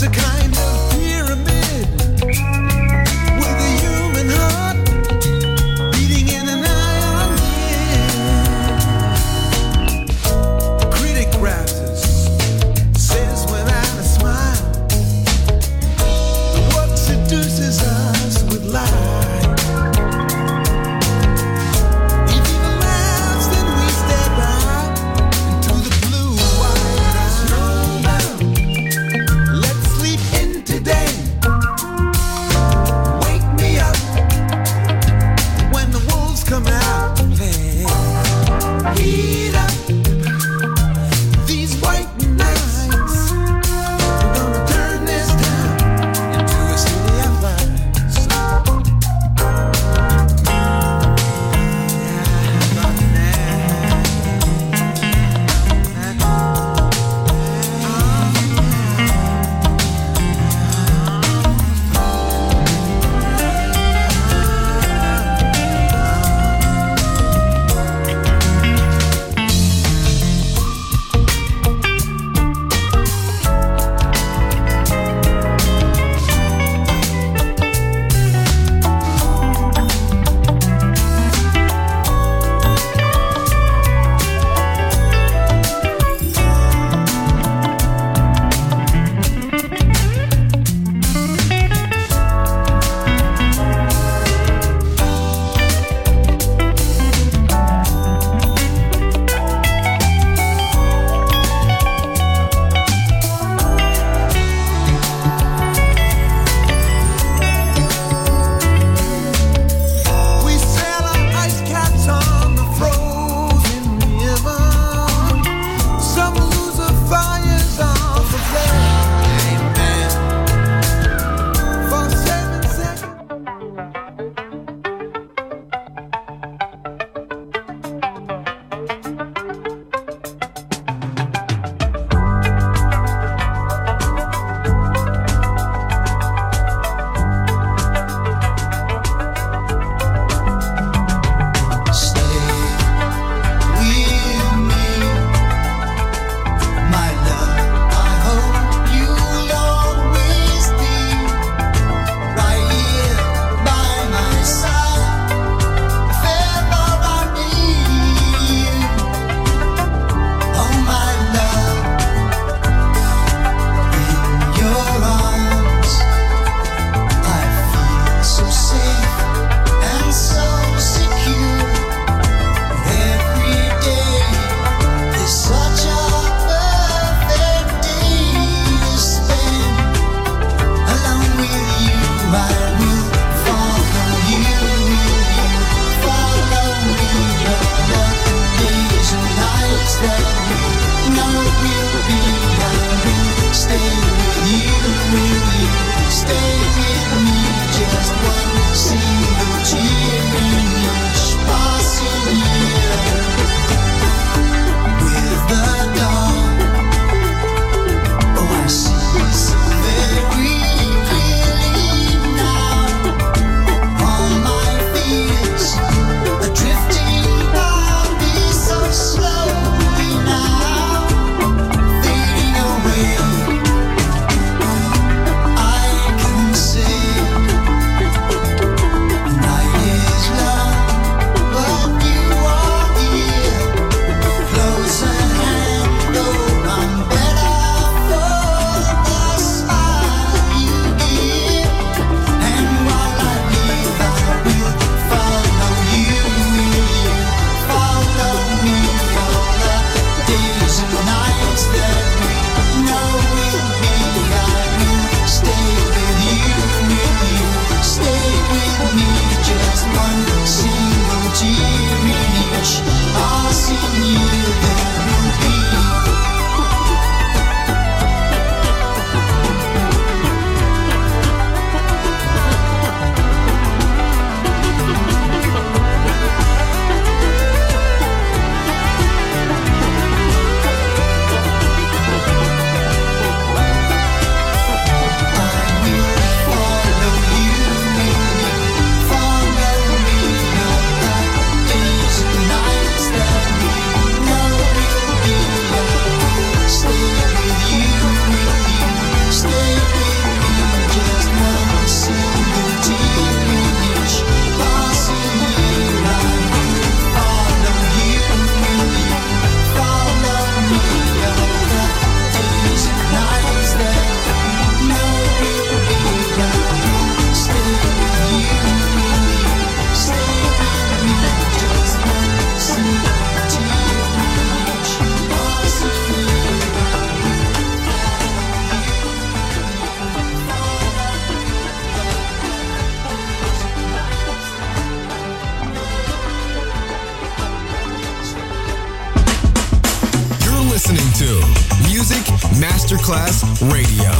to kind Radio,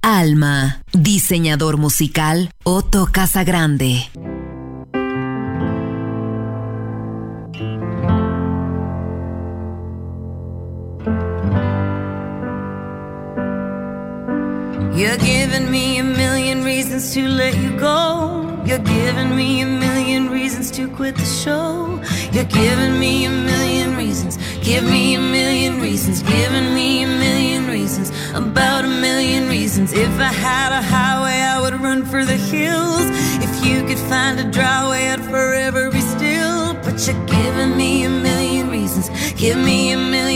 Alma. Diseñador musical Otto Casagrande. You're giving me a million reasons to let you go. You're giving me a million reasons to quit the show. You're giving me a million reasons. Give me a million reasons. Reasons. About a million reasons. If I had a highway, I would run for the hills. If you could find a dry way, I'd forever be still. But you're giving me a million reasons. Give me a million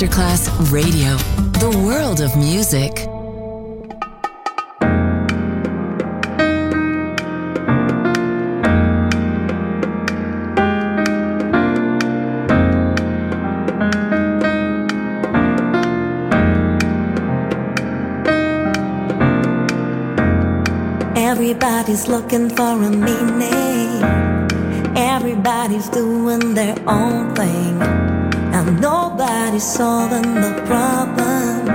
Masterclass Radio, the world of music. Everybody's looking for a meaning. Everybody's doing their own thing. And nobody's solving the problem.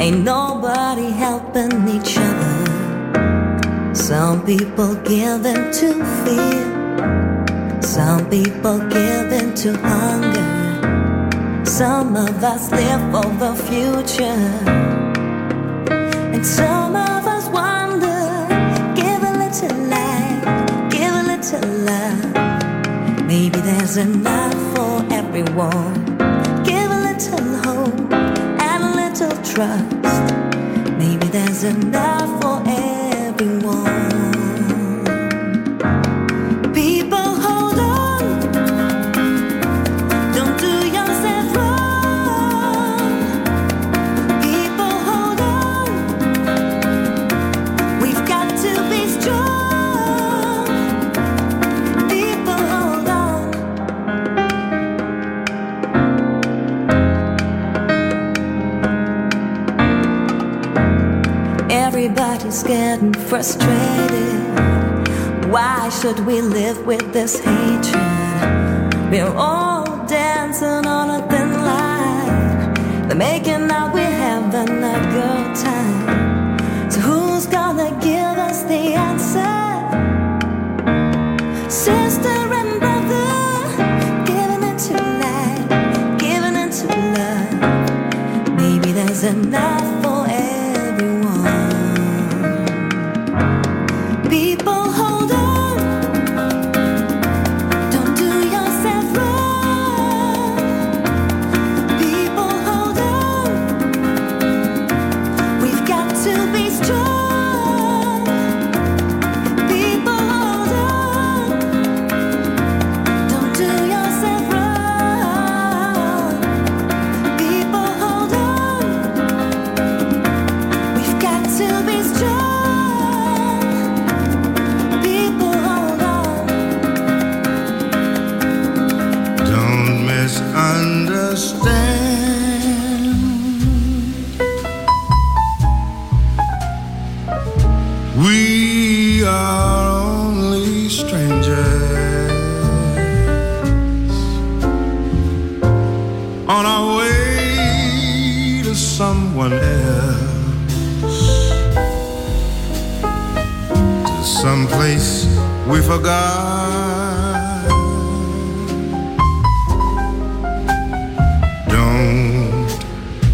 Ain't nobody helping each other. Some people give in to fear. Some people give in to hunger. Some of us live for the future. And some of us wonder, give a little light, give a little love. Maybe there's enough for everyone. Trust. Maybe there's enough Getting frustrated. Why should we live with this hatred? We're all dancing on a thin line. They're making out we're having a good time.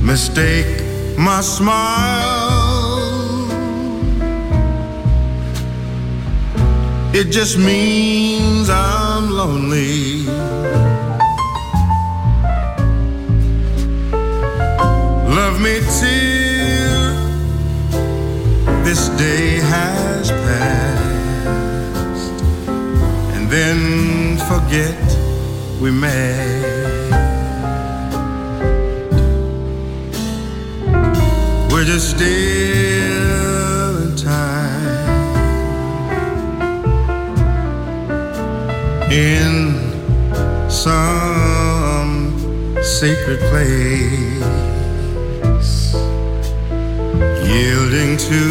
Mistake my smile. It just means I'm lonely. Love me till this day has passed and then forget we met. We're just still in time. In some sacred place, yielding to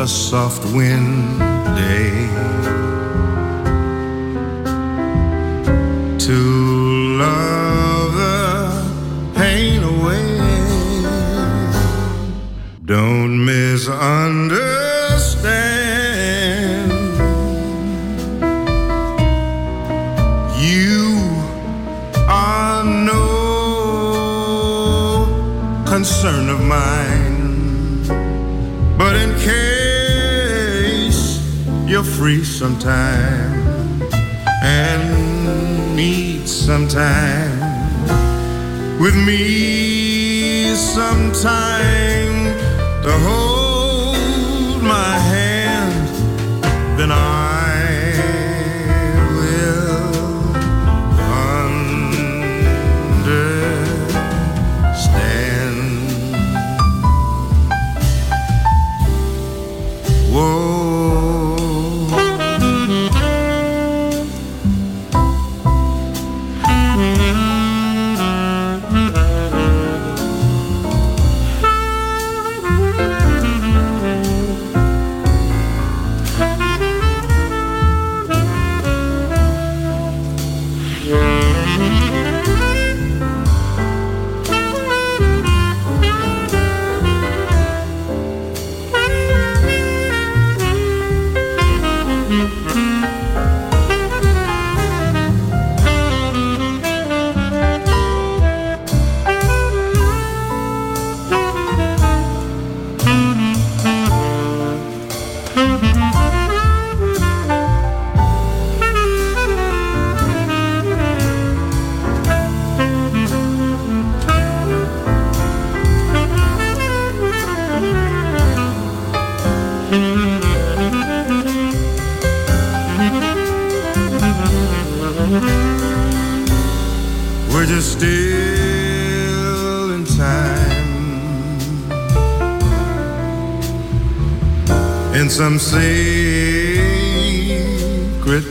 a soft wind day. to love Don't misunderstand. You are no concern of mine, but in case you're free sometime and need some time with me sometime to hold my hand, then I secret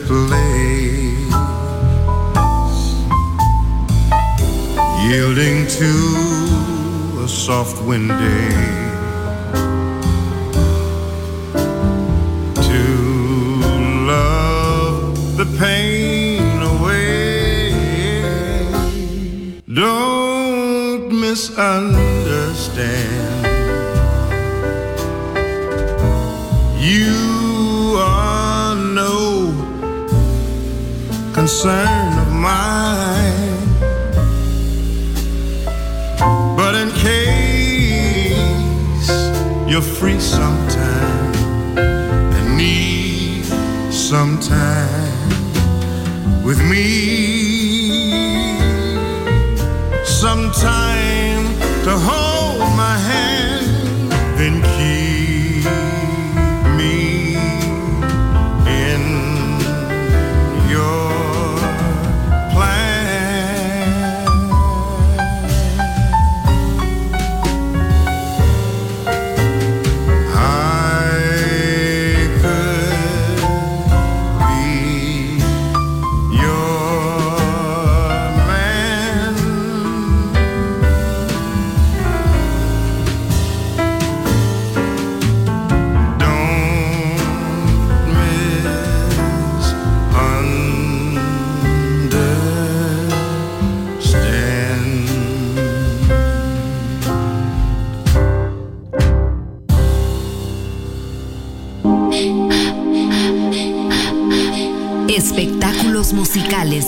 place, yielding to a soft wind day. To love the pain away. Don't misunderstand. You are no concern of mine, but in case you're free sometime and need some time with me